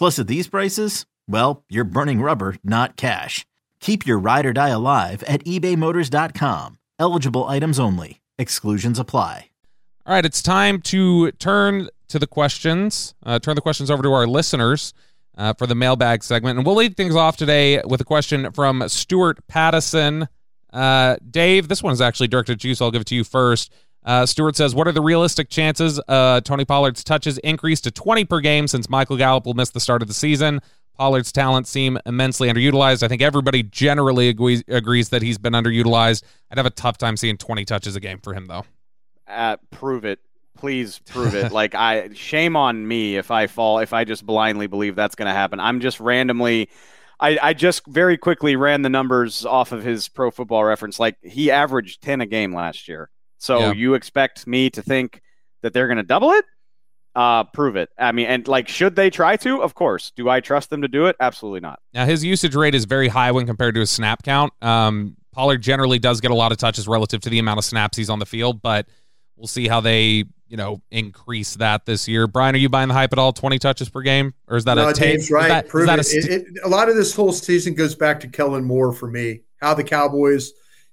Plus, at these prices, well, you're burning rubber, not cash. Keep your ride or die alive at ebaymotors.com. Eligible items only. Exclusions apply. All right, it's time to turn to the questions, uh, turn the questions over to our listeners uh, for the mailbag segment. And we'll lead things off today with a question from Stuart Pattison. Uh, Dave, this one is actually directed at you, so I'll give it to you first. Uh, Stewart says, What are the realistic chances uh, Tony Pollard's touches increase to 20 per game since Michael Gallup will miss the start of the season? Pollard's talents seem immensely underutilized. I think everybody generally agrees, agrees that he's been underutilized. I'd have a tough time seeing 20 touches a game for him, though. Uh, prove it. Please prove it. like I shame on me if I fall if I just blindly believe that's going to happen. I'm just randomly I, I just very quickly ran the numbers off of his pro football reference. Like he averaged 10 a game last year. So yeah. you expect me to think that they're going to double it? Uh, prove it. I mean, and like, should they try to? Of course. Do I trust them to do it? Absolutely not. Now, his usage rate is very high when compared to his snap count. Um, Pollard generally does get a lot of touches relative to the amount of snaps he's on the field, but we'll see how they, you know, increase that this year. Brian, are you buying the hype at all? Twenty touches per game, or is that no, a tape? Right. That, prove it. St- it, it. A lot of this whole season goes back to Kellen Moore for me. How the Cowboys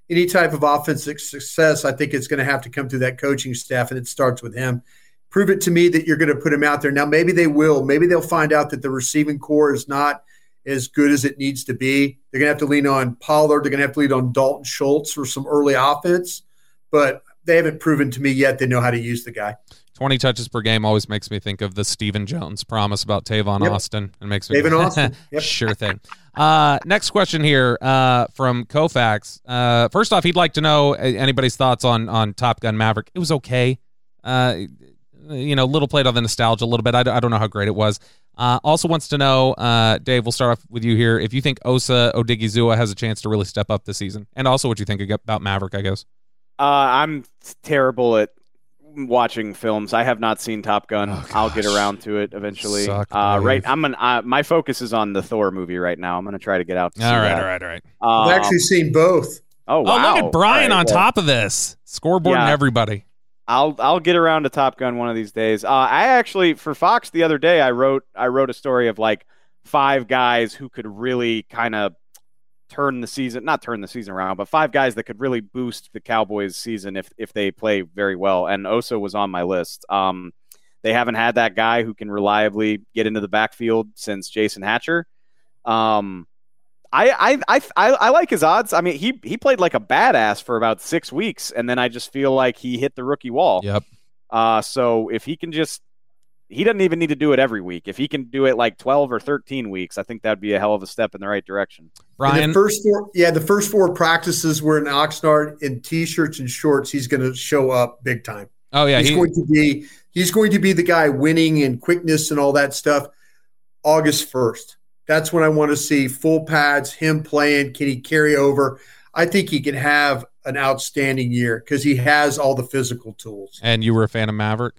any type of offensive success, I think it's going to have to come through that coaching staff, and it starts with him. Prove it to me that you're going to put him out there. Now, maybe they will. Maybe they'll find out that the receiving corps is not as good as it needs to be. They're going to have to lean on Pollard. They're going to have to lean on Dalton Schultz for some early offense, but they haven't proven to me yet they know how to use the guy. 20 touches per game always makes me think of the Stephen Jones promise about Tavon yep. Austin. and makes me Tavon Austin. Yep. sure thing. Uh, next question here uh, from Kofax. Uh, first off, he'd like to know anybody's thoughts on on Top Gun Maverick. It was okay. Uh, you know, little played on the nostalgia a little bit. I, I don't know how great it was. Uh, also wants to know, uh, Dave. We'll start off with you here. If you think Osa Odighizuwa has a chance to really step up this season, and also what you think about Maverick, I guess. I'm terrible at watching films. I have not seen Top Gun. Oh, I'll get around to it eventually. Suck, uh, right, I'm an. Uh, my focus is on the Thor movie right now. I'm going to try to get out. To all right, that. all right, all right. Um, I've actually seen both. Oh wow! Oh, look at Brian right, on well, top of this scoreboard yeah, and everybody. I'll I'll get around to Top Gun one of these days. Uh, I actually for Fox the other day I wrote I wrote a story of like five guys who could really kind of turn the season not turn the season around, but five guys that could really boost the Cowboys season if if they play very well. And Osa was on my list. Um, they haven't had that guy who can reliably get into the backfield since Jason Hatcher. Um, I, I, I, I like his odds. I mean, he he played like a badass for about six weeks, and then I just feel like he hit the rookie wall. Yep. Uh, so if he can just he doesn't even need to do it every week. If he can do it like 12 or 13 weeks, I think that'd be a hell of a step in the right direction. Brian, the first four, yeah, the first four practices were in Oxnard in t-shirts and shorts. He's going to show up big time. Oh yeah, he's he, going to be he's going to be the guy winning and quickness and all that stuff. August 1st. That's when I want to see full pads, him playing. Can he carry over? I think he can have an outstanding year because he has all the physical tools. And you were a fan of Maverick?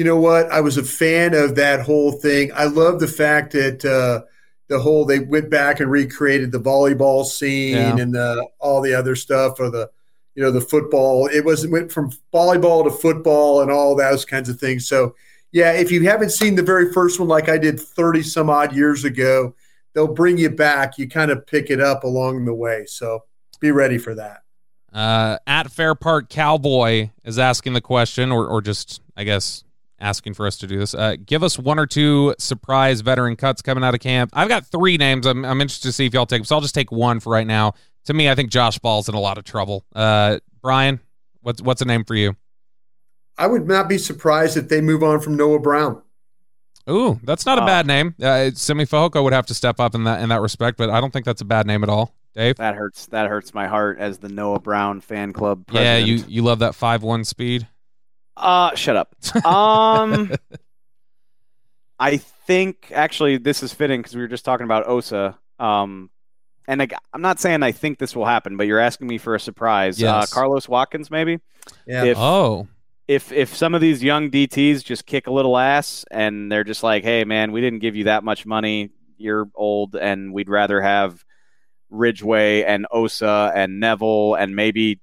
You know what? I was a fan of that whole thing. I love the fact that uh, the whole they went back and recreated the volleyball scene yeah. and the, all the other stuff or the you know the football. It was it went from volleyball to football and all those kinds of things. So yeah, if you haven't seen the very first one like I did 30 some odd years ago, they'll bring you back. You kind of pick it up along the way. So be ready for that. Uh, at Fair Park Cowboy is asking the question, or, or just, I guess, asking for us to do this. Uh, give us one or two surprise veteran cuts coming out of camp. I've got three names. I'm, I'm interested to see if y'all take them. So I'll just take one for right now. To me, I think Josh Ball's in a lot of trouble. Uh, Brian, what's what's a name for you? I would not be surprised if they move on from Noah Brown. Ooh, that's not a bad name. Uh, Simi Fehoko would have to step up in that in that respect, but I don't think that's a bad name at all. Dave, That hurts. That hurts my heart as the Noah Brown fan club. yeah, you you love that five one speed. Uh, shut up. Um, I think actually this is fitting because we were just talking about Osa. Um, and like, I'm not saying I think this will happen, but you're asking me for a surprise. Uh, Carlos Watkins, maybe. Yeah. If Oh, if if some of these young DTs just kick a little ass and they're just like, hey man, we didn't give you that much money. You're old, and we'd rather have Ridgeway and Osa and Neville and maybe.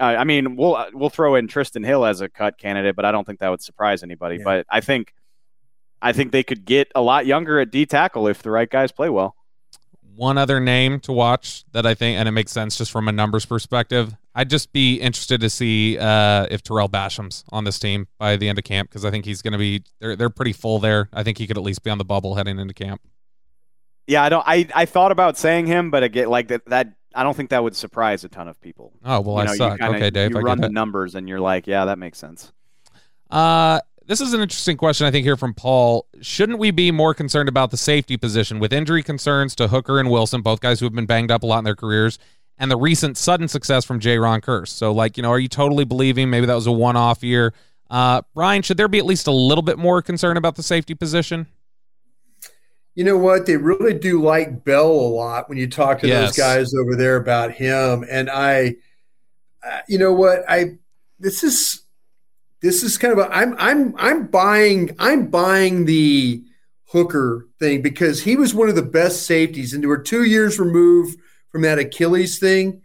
Uh, I mean, we'll we'll throw in Trysten Hill as a cut candidate, but I don't think that would surprise anybody. Yeah. But I think, I think they could get a lot younger at D tackle if the right guys play well. one other name to watch that I think, and it makes sense just from a numbers perspective. I'd just be interested to see uh, if Tarell Basham's on this team by the end of camp because I think he's going to be. They're they're pretty full there. I think he could at least be on the bubble heading into camp. Yeah, I don't. I, I thought about saying him, but again, like that, that I don't think that would surprise a ton of people. Oh well, you I know, you suck. kinda- okay, Dave, You I run the it. numbers, and you're like, yeah, that makes sense. Uh, this is an interesting question, I think, here from Paul. Shouldn't we be more concerned about the safety position with injury concerns to Hooker and Wilson, both guys who have been banged up a lot in their careers, and the recent sudden success from Jayron Kearse? So, like, you know, are you totally believing maybe that was a one off year? Uh, Brian, should there be at least a little bit more concern about the safety position? You know what? They really do like Bell a lot when you talk to Yes. those guys over there about him. And I, uh, you know what? I this is this is kind of a I'm I'm I'm buying I'm buying the Hooker thing because he was one of the best safeties, and they were two years removed from that Achilles thing.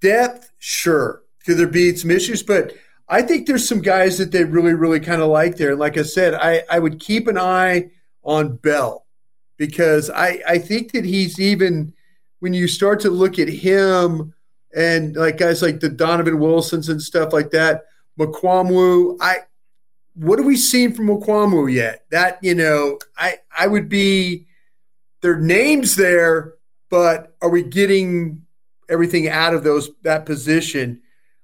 Depth, sure, could there be some issues, but I think there's some guys that they really really kind of like there. And like I said, I I would keep an eye on Bell because I, I think that he's even when you start to look at him and like guys like the Donovan Wilsons and stuff like that, Mukuamu, I what have we seen from Mukuamu yet? That you know, I I would be their names there, but are we getting everything out of those that position?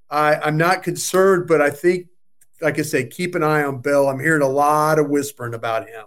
I, I'm not concerned, but I think, like I said, keep an eye on Bell. I'm hearing a lot of whispering about him.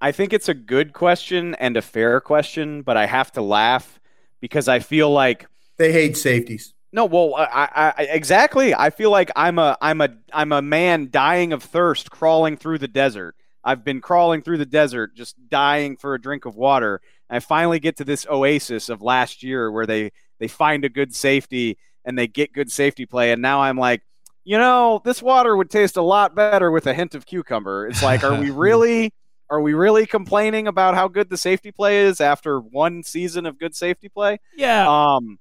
I think it's a good question and a fair question, but I have to laugh because I feel like They hate safeties. no, well, I, I, I exactly. I feel like I'm a I'm a I'm a man dying of thirst, crawling through the desert. I've been crawling through the desert, just dying for a drink of water. And I finally get to this oasis of last year where they they find a good safety and they get good safety play, and now I'm like, you know, this water would taste a lot better with a hint of cucumber. It's like, are we really? Are we really complaining about how good the safety play is after one season of good safety play? Yeah, Um,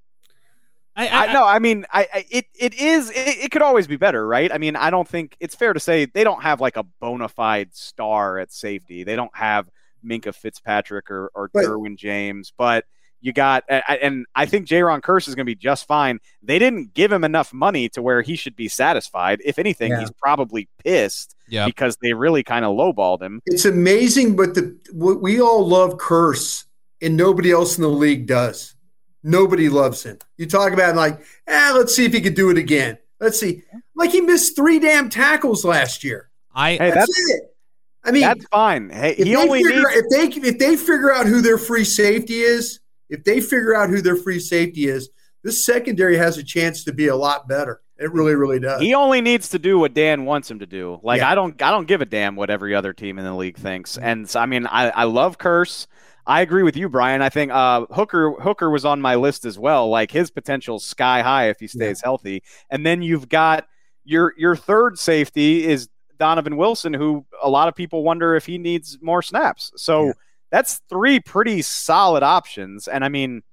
I, I no, I mean, I, I it it is it, it could always be better, right? I mean, I don't think it's fair to say they don't have like a bona fide star at safety. They don't have Minkah Fitzpatrick or or But- Derwin James, but you got I- I- and I think Jayron Kearse is going to be just fine. They didn't give him enough money to where he should be satisfied. If anything, Yeah. he's probably pissed yeah. because they really kind of lowballed him. It's amazing, but the we we all love Kearse, and nobody else in the league does. Nobody loves him. You talk about like, eh, let's see if he could do it again. Let's see. Like he missed three damn tackles last year. I Hey, That's, that's it. I mean, that's fine. Hey, if he they only figure, needs if they if they figure out who their free safety is, if they figure out who their free safety is, this secondary has a chance to be a lot better. It really, really does. He only needs to do what Dan wants him to do. Like Yeah. I don't, I don't give a damn what every other team in the league thinks. Mm-hmm. And so, I mean, I, I love Kearse. I agree with you, Brian. I think uh, Hooker Hooker was on my list as well. Like his potential sky high if he stays healthy. And then you've got your your third safety is Donovan Wilson, who a lot of people wonder if he needs more snaps. So Yeah. that's three pretty solid options. And I mean,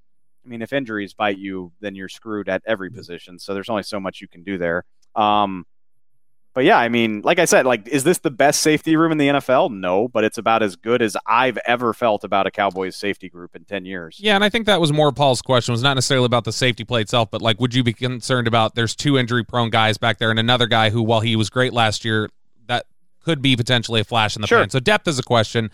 I mean, if injuries bite you, then you're screwed at every position. So there's only so much you can do there. Um, but yeah, I mean, like I said, like, is this the best safety room in the NFL? No, but it's about as good as I've ever felt about a Cowboys safety group in 10 years. Yeah, and I think that was more Paul's question. Was not necessarily about the safety play itself, but like, would you be concerned about there's two injury prone guys back there and another guy who, while he was great last year, that could be potentially a flash in the Sure. pan. So depth is a question.